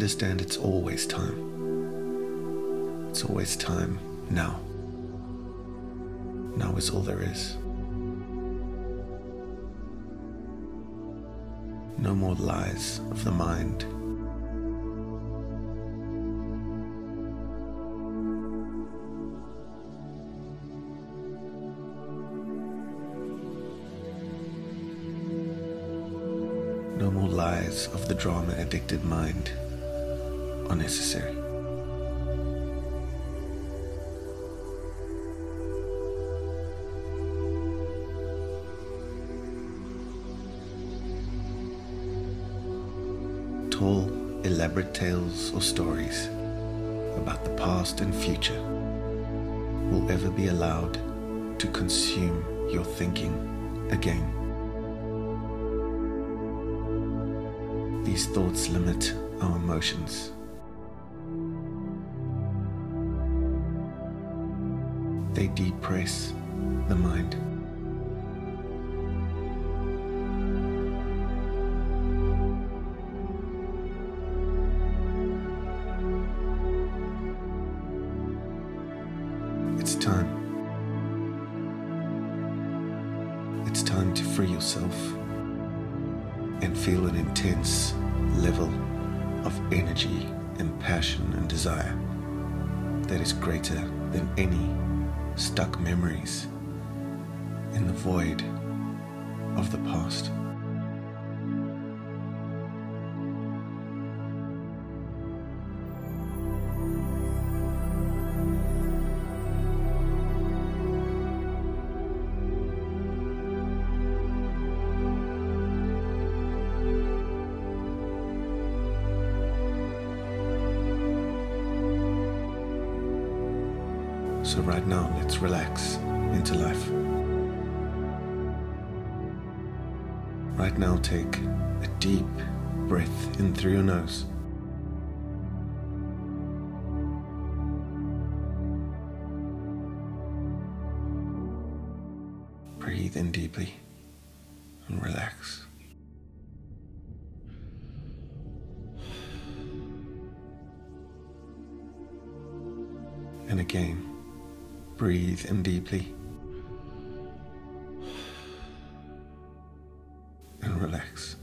Understand it's always time. It's always time now. Now is all there is. No more lies of the mind. No more lies of the drama addicted mind are necessary. Tall, elaborate tales or stories about the past and future will ever be allowed to consume your thinking again. These thoughts limit our emotions. They depress the mind. Stuck memories in the void of the past. So, right now, let's relax into life. Right now, take a deep breath in through your nose. Breathe in deeply and relax. And again, breathe in deeply and relax.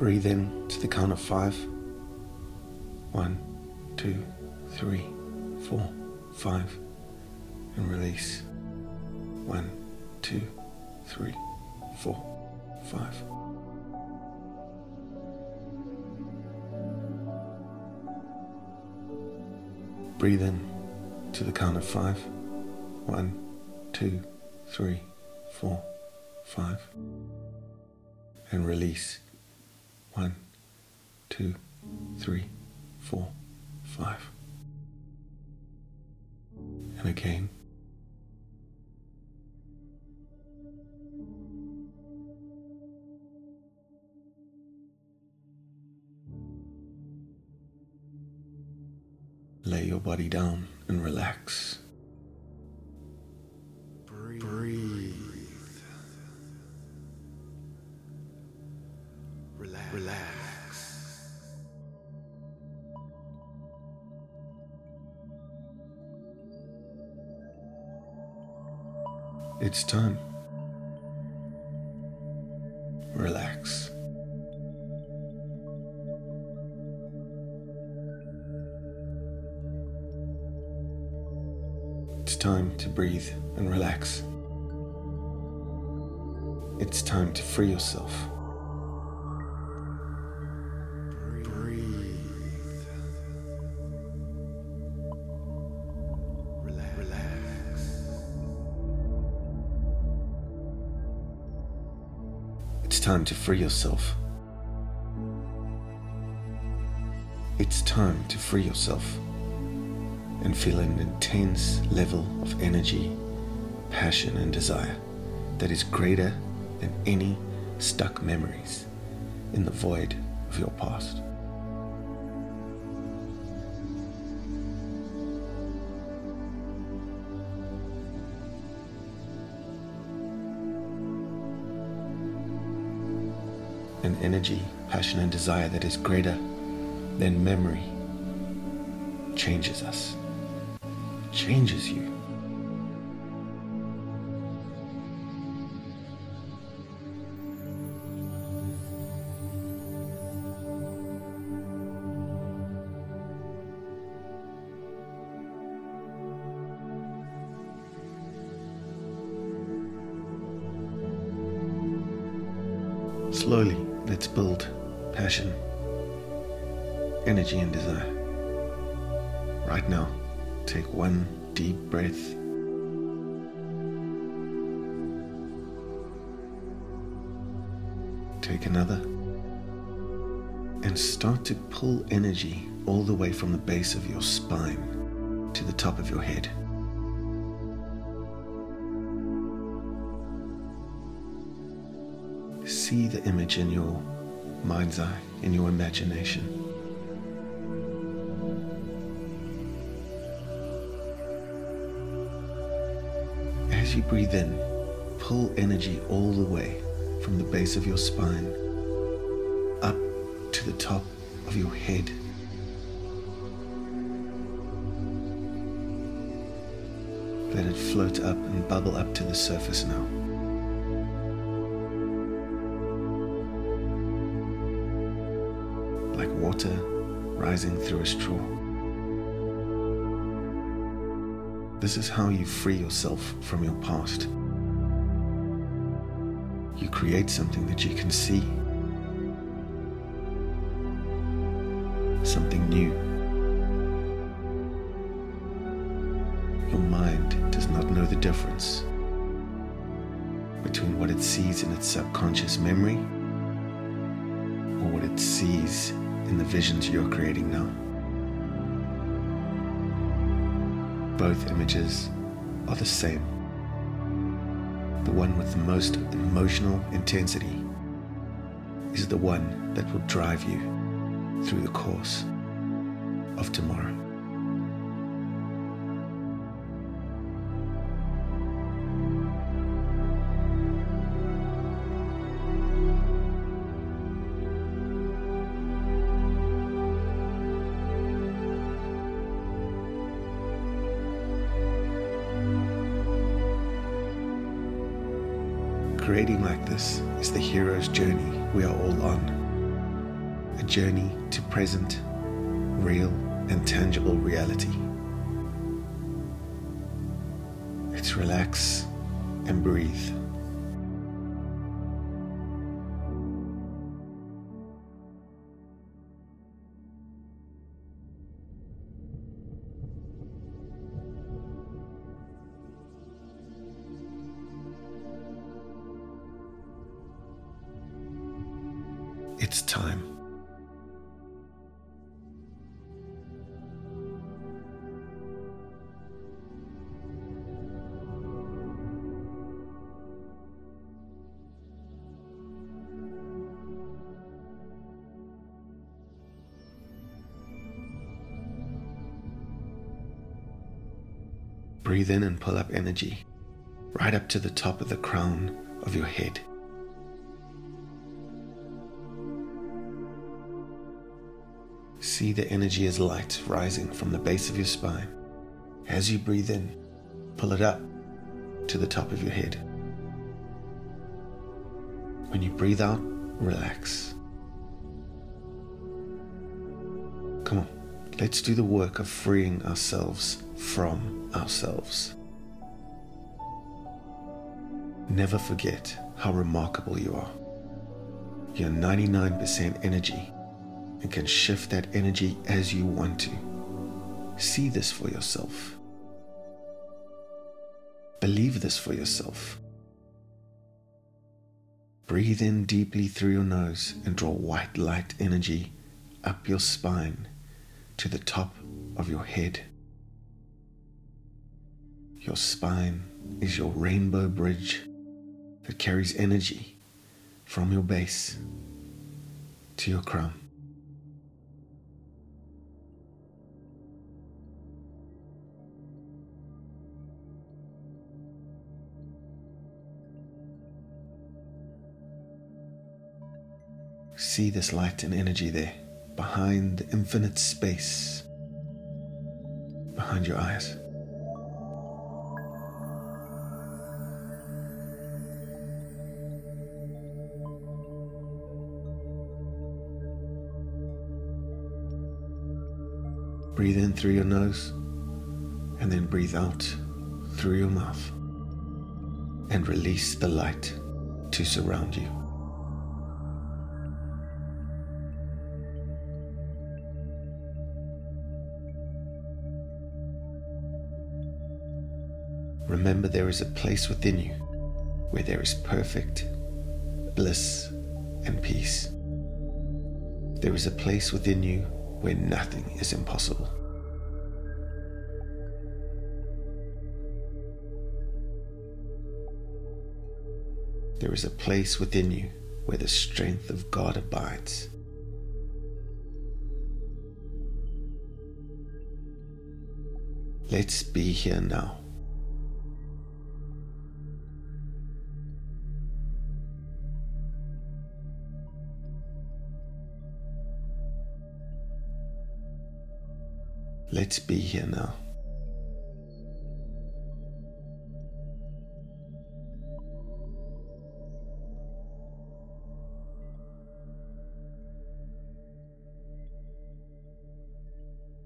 Breathe in to the count of five. One, two, three, four, five. And release. One, two, three, four, five. Breathe in to the count of five. One, two, three, four, five. And release. One, two, three, four, five. And again. Lay your body down and relax. It's time. Relax. It's time to breathe and relax. It's time to free yourself. Time to free yourself. It's time to free yourself and feel an intense level of energy, passion, and desire that is greater than any stuck memories in the void of your past. An energy, passion, and desire that is greater than memory changes us, changes you. Energy, and desire. Right now, take one deep breath. Take another. And start to pull energy all the way from the base of your spine to the top of your head. See the image in your mind's eye, in your imagination. As you breathe in, pull energy all the way from the base of your spine up to the top of your head. Let it float up and bubble up to the surface now. Like water rising through a straw. This is how you free yourself from your past. You create something that you can see, something new. Your mind does not know the difference between what it sees in its subconscious memory or what it sees in the visions you're creating now. Both images are the same. The one with the most emotional intensity is the one that will drive you through the course of tomorrow. This is the hero's journey we are all on. A journey to present, real, and tangible reality. Let's relax and breathe. Breathe in and pull up energy right up to the top of the crown of your head. See the energy as light rising from the base of your spine. As you breathe in, pull it up to the top of your head. When you breathe out, relax. Come on, let's do the work of freeing ourselves from ourselves. Never forget how remarkable you are. You're 99% energy and can shift that energy as you want to. See this for yourself. Believe this for yourself. Breathe in deeply through your nose and draw white light energy up your spine to the top of your head. Your spine is your rainbow bridge that carries energy from your base to your crown. See this light and energy there, behind the infinite space, behind your eyes. Breathe in through your nose and then breathe out through your mouth and release the light to surround you. Remember, there is a place within you where there is perfect bliss and peace. There is a place within you where nothing is impossible. There is a place within you where the strength of God abides. Let's be here now. Let's be here now.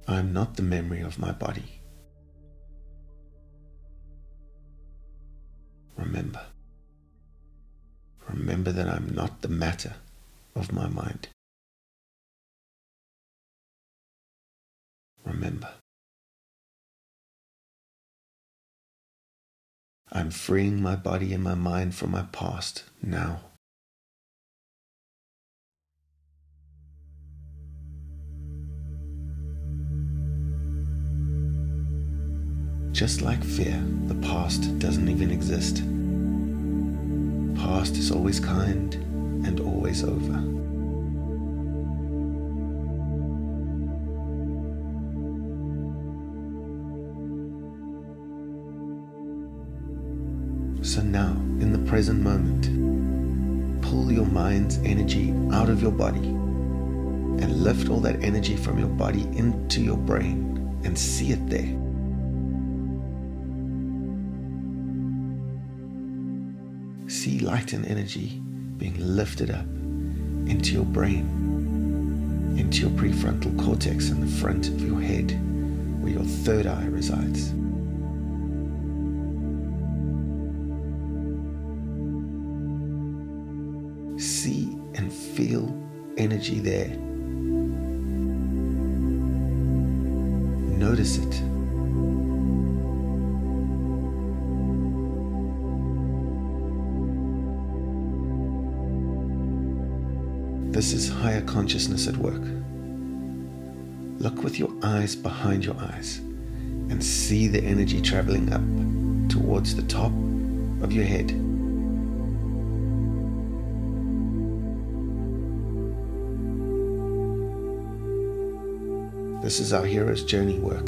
I am not the memory of my body. Remember. Remember that I'm not the matter of my mind. Remember. I'm freeing my body and my mind from my past now. Just like fear, the past doesn't even exist. Past is always kind and always over. Present moment, pull your mind's energy out of your body and lift all that energy from your body into your brain and see it there. See light and energy being lifted up into your brain, into your prefrontal cortex in the front of your head, where your third eye resides. Energy there. Notice it. This is higher consciousness at work. Look with your eyes behind your eyes and see the energy traveling up towards the top of your head This is our hero's journey work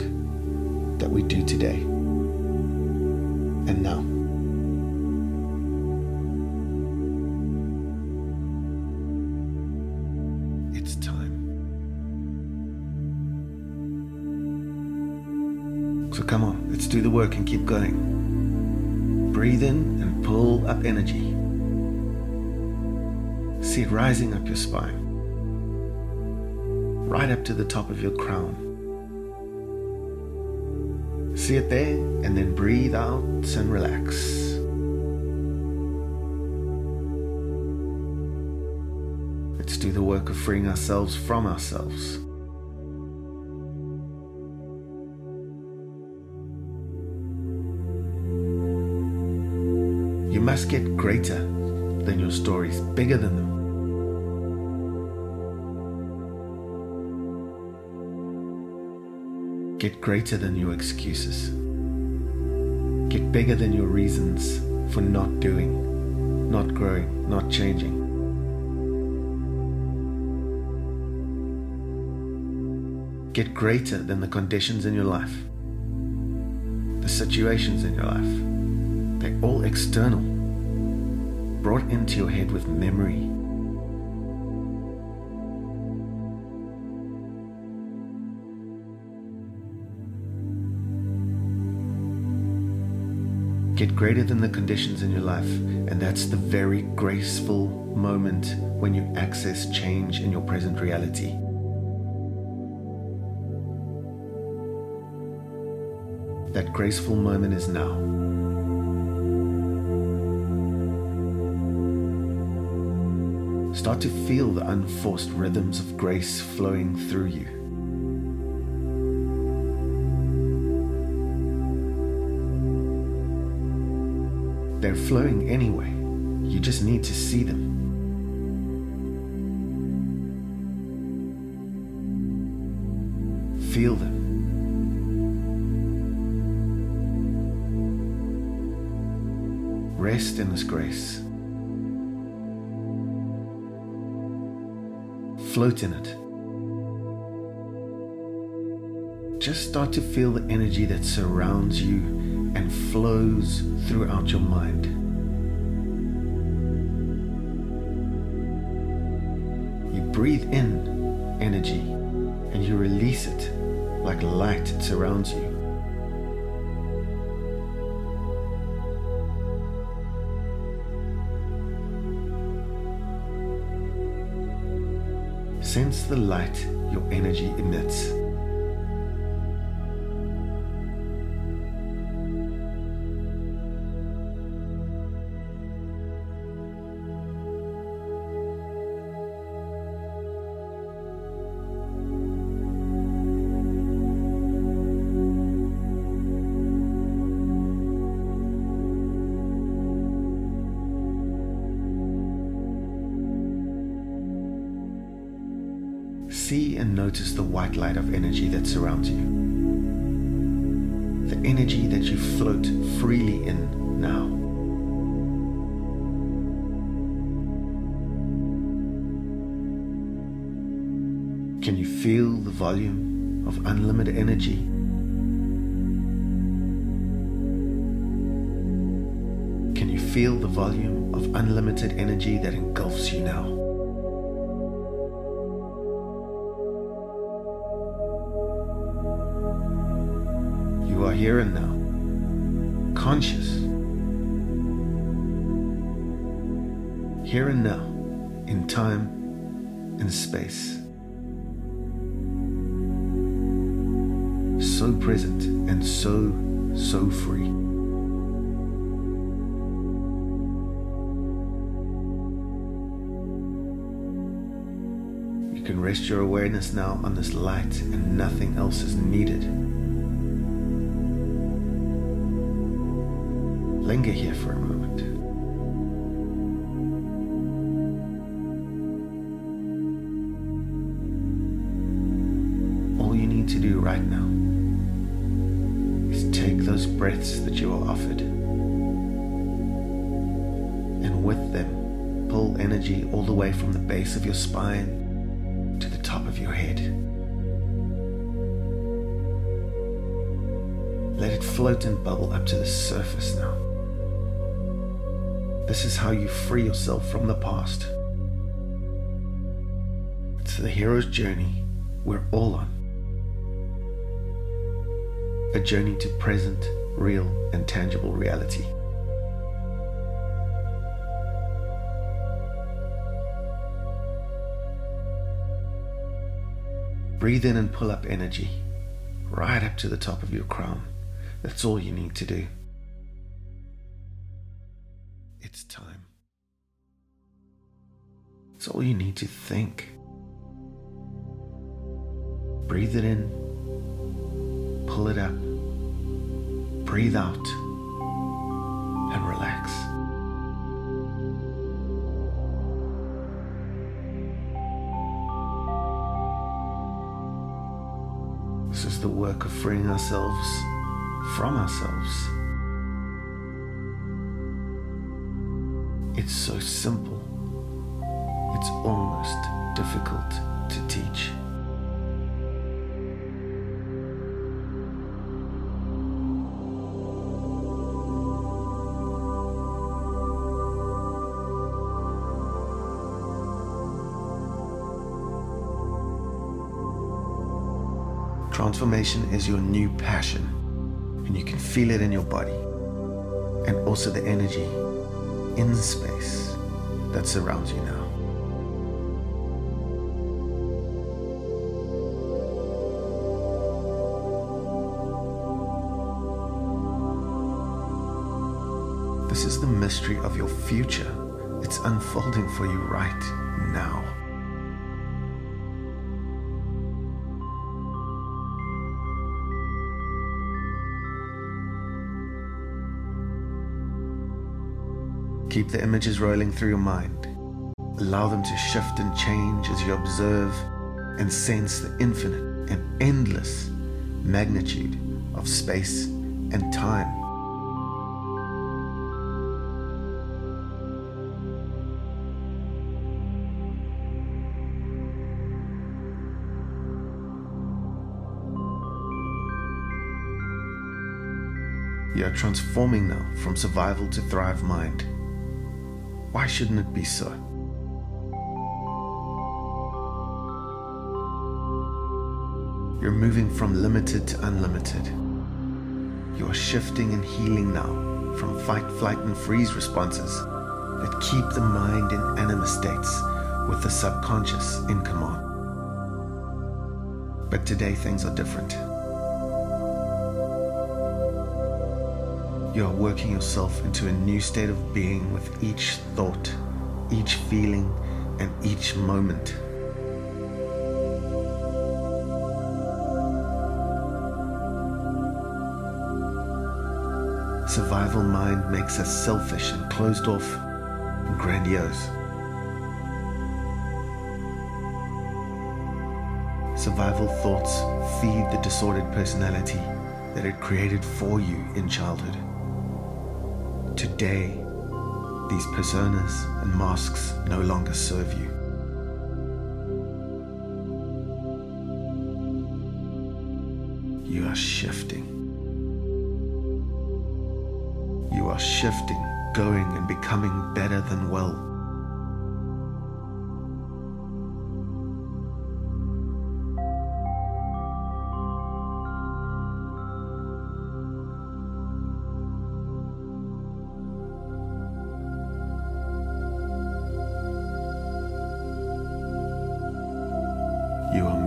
that we do today. And now, it's time. So come on, let's do the work and keep going. Breathe in and pull up energy. See it rising up your spine right up to the top of your crown. See it there, and then breathe out and relax. Let's do the work of freeing ourselves from ourselves. You must get greater than your stories, bigger than them. Get greater than your excuses. Get bigger than your reasons for not doing, not growing, not changing. Get greater than the conditions in your life, the situations in your life. They're all external, brought into your head with memory. Get greater than the conditions in your life, and that's the very graceful moment when you access change in your present reality. That graceful moment is now. Start to feel the unforced rhythms of grace flowing through you. They're flowing anyway. You just need to see them. Feel them. Rest in this grace. Float in it. Just start to feel the energy that surrounds you and flows throughout your mind. You breathe in energy and you release it like light surrounds you. Sense the light your energy emits. Of energy that surrounds you. The energy that you float freely in now. Can you feel the volume of unlimited energy? Can you feel the volume of unlimited energy that engulfs you now? Here and now, conscious. Here and now, in time and space. So present and so, so free. You can rest your awareness now on this light and nothing else is needed. Here for a moment. All you need to do right now is take those breaths that you are offered and with them pull energy all the way from the base of your spine to the top of your head. Let it float and bubble up to the surface now. This is how you free yourself from the past. It's the hero's journey we're all on. A journey to present, real, and tangible reality. Breathe in and pull up energy right up to the top of your crown. That's all you need to do. It's time. It's all you need to think. Breathe it in, pull it up, breathe out, and relax. This is the work of freeing ourselves from ourselves. It's so simple. It's almost difficult to teach. Transformation is your new passion, and you can feel it in your body, and also the energy in the space that surrounds you now. This is the mystery of your future. It's unfolding for you right now. Keep the images rolling through your mind. Allow them to shift and change as you observe and sense the infinite and endless magnitude of space and time. You are transforming now from survival to thrive mind. Why shouldn't it be so? You're moving from limited to unlimited. You are shifting and healing now from fight, flight, and freeze responses that keep the mind in anima states with the subconscious in command. But today things are different. You are working yourself into a new state of being with each thought, each feeling, and each moment. Survival mind makes us selfish and closed off and grandiose. Survival thoughts feed the disordered personality that it created for you in childhood. Today, these personas and masks no longer serve you.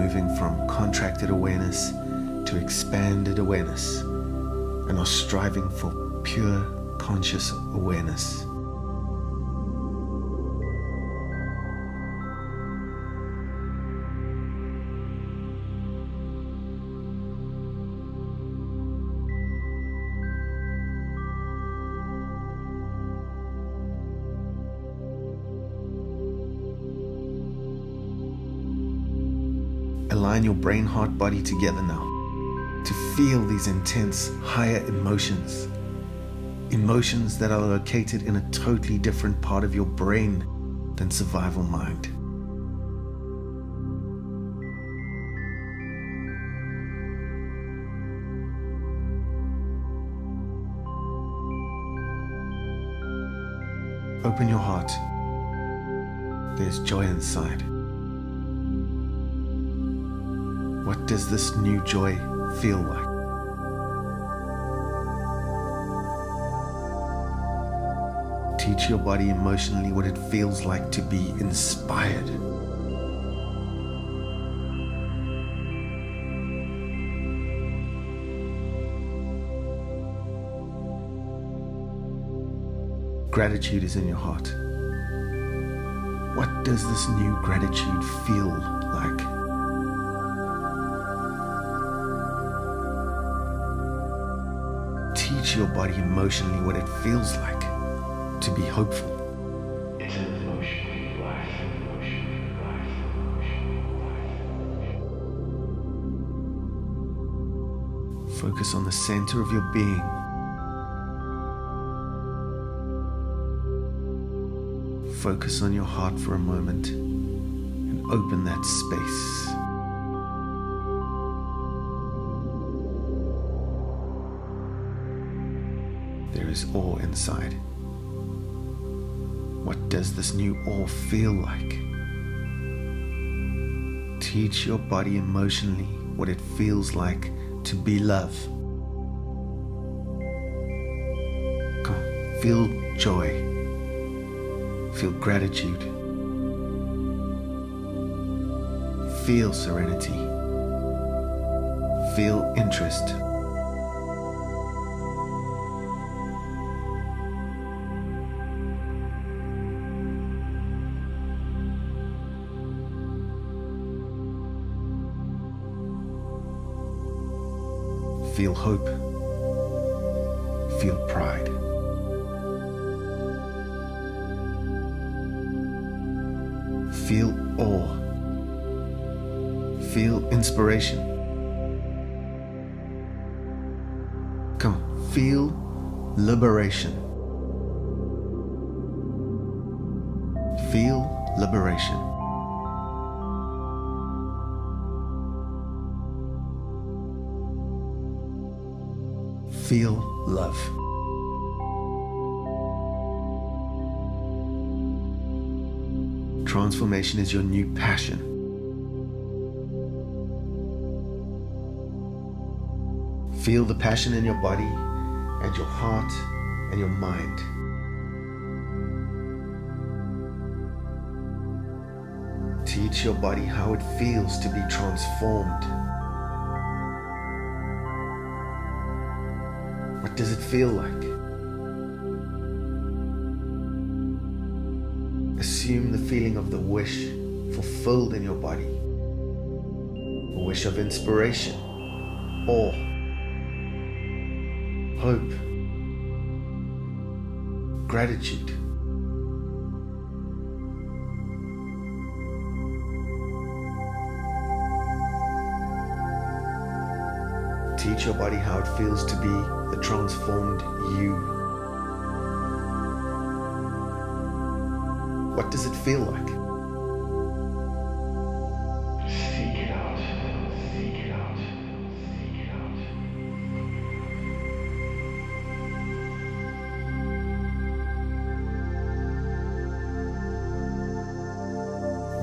Moving from contracted awareness to expanded awareness and are striving for pure conscious awareness. Align your brain, heart, body together now to feel these intense higher emotions. Emotions that are located in a totally different part of your brain than survival mind. Open your heart. There's joy inside. What does this new joy feel like? Teach your body emotionally what it feels like to be inspired. Gratitude is in your heart. What does this new gratitude feel like? Your body emotionally what it feels like to be hopeful. It's an emotional life, emotional life, emotional life. Focus on the center of your being. Focus on your heart for a moment and open that space. There is awe inside. What does this new awe feel like? Teach your body emotionally what it feels like to be love. Feel joy, feel gratitude, feel serenity, feel interest. Feel hope. Feel pride. Feel awe. Feel inspiration. Come feel liberation. Feel liberation. Feel love. Transformation is your new passion. Feel the passion in your body and your heart and your mind. Teach your body how it feels to be transformed. Does it feel like? Assume the feeling of the wish fulfilled in your body. A wish of inspiration, awe, hope, gratitude. Teach your body how it feels to be the transformed you. What does it feel like? Seek it out, seek it out, seek it out.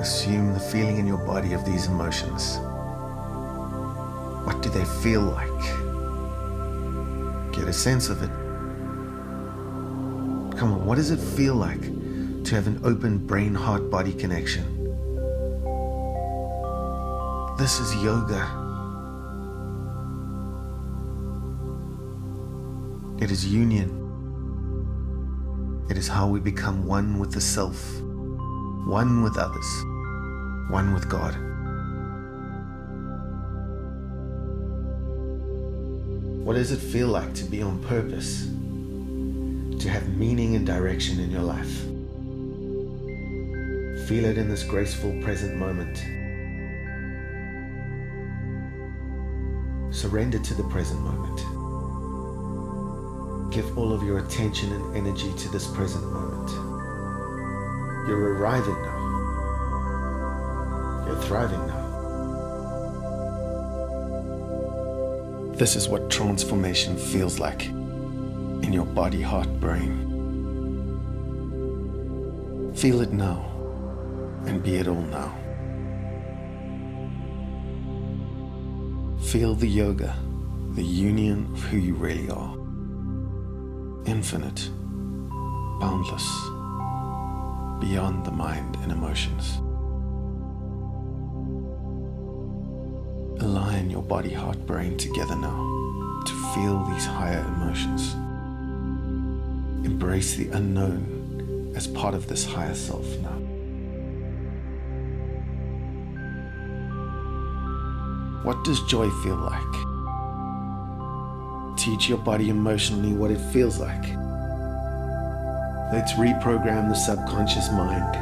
Assume the feeling in your body of these emotions. What do they feel like? Get a sense of it. Come on, what does it feel like to have an open brain heart body connection? This is yoga. It is union. It is how we become one with the self, one with others, one with God. What does it feel like to be on purpose? To have meaning and direction in your life? Feel it in this graceful present moment. Surrender to the present moment. Give all of your attention and energy to this present moment. You're arriving now. You're thriving now. This is what transformation feels like in your body, heart, brain. Feel it now and be it all now. Feel the yoga, the union of who you really are. Infinite, boundless, beyond the mind and emotions. body, heart, brain together now to feel these higher emotions. Embrace the unknown as part of this higher self now. What does joy feel like? Teach your body emotionally what it feels like. Let's reprogram the subconscious mind.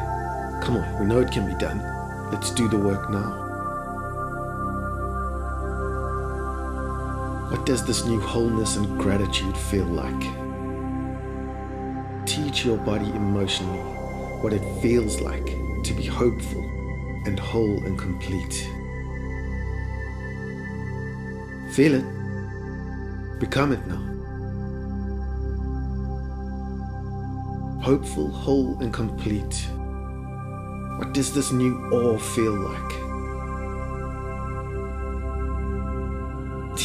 Come on, we know it can be done. Let's do the work now. What does this new wholeness and gratitude feel like? Teach your body emotionally what it feels like to be hopeful and whole and complete. Feel it. Become it now. Hopeful, whole, and complete. What does this new awe feel like?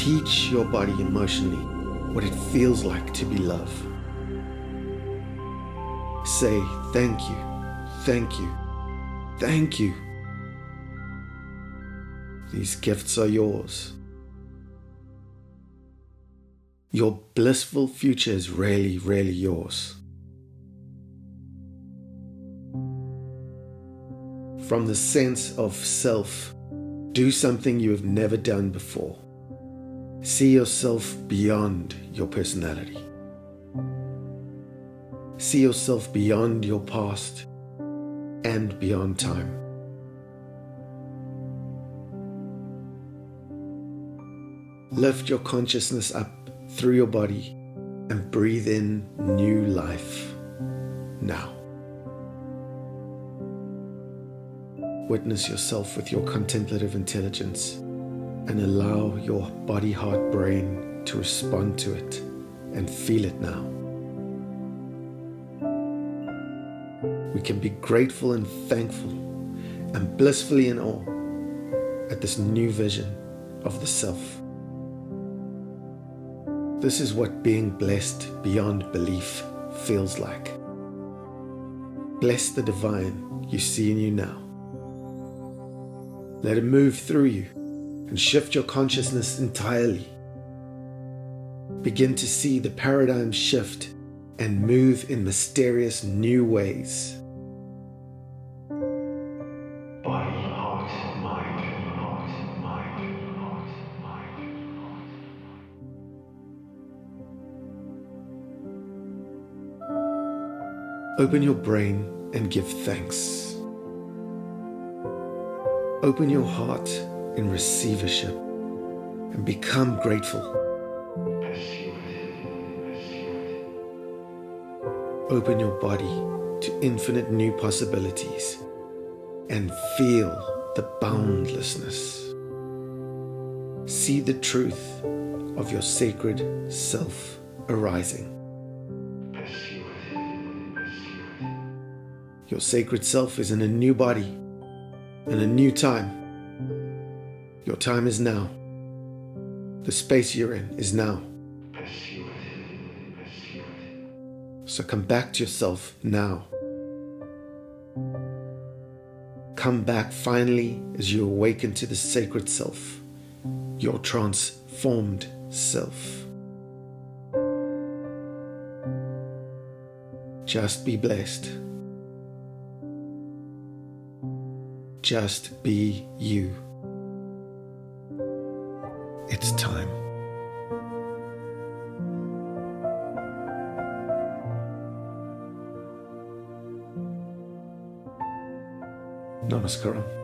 Teach your body emotionally what it feels like to be love. Say thank you, thank you, thank you. These gifts are yours. Your blissful future is really, really yours. From the sense of self, do something you have never done before. See yourself beyond your personality. See yourself beyond your past and beyond time. Lift your consciousness up through your body and breathe in new life now. Witness yourself with your contemplative intelligence and allow your body, heart, brain to respond to it and feel it now. We can be grateful and thankful and blissfully in awe at this new vision of the self. This is what being blessed beyond belief feels like. Bless the divine you see in you now. Let it move through you and shift your consciousness entirely. Begin to see the paradigm shift and move in mysterious new ways. Open your brain and give thanks. Open your heart in receivership and become grateful. Open your body to infinite new possibilities and feel the boundlessness. See the truth of your sacred self arising. Your sacred self is in a new body, in a new time. Your time is now. The space you're in is now. So come back to yourself now. Come back finally as you awaken to the sacred self, your transformed self. Just be blessed. Just be you. It's time. Namaskaram.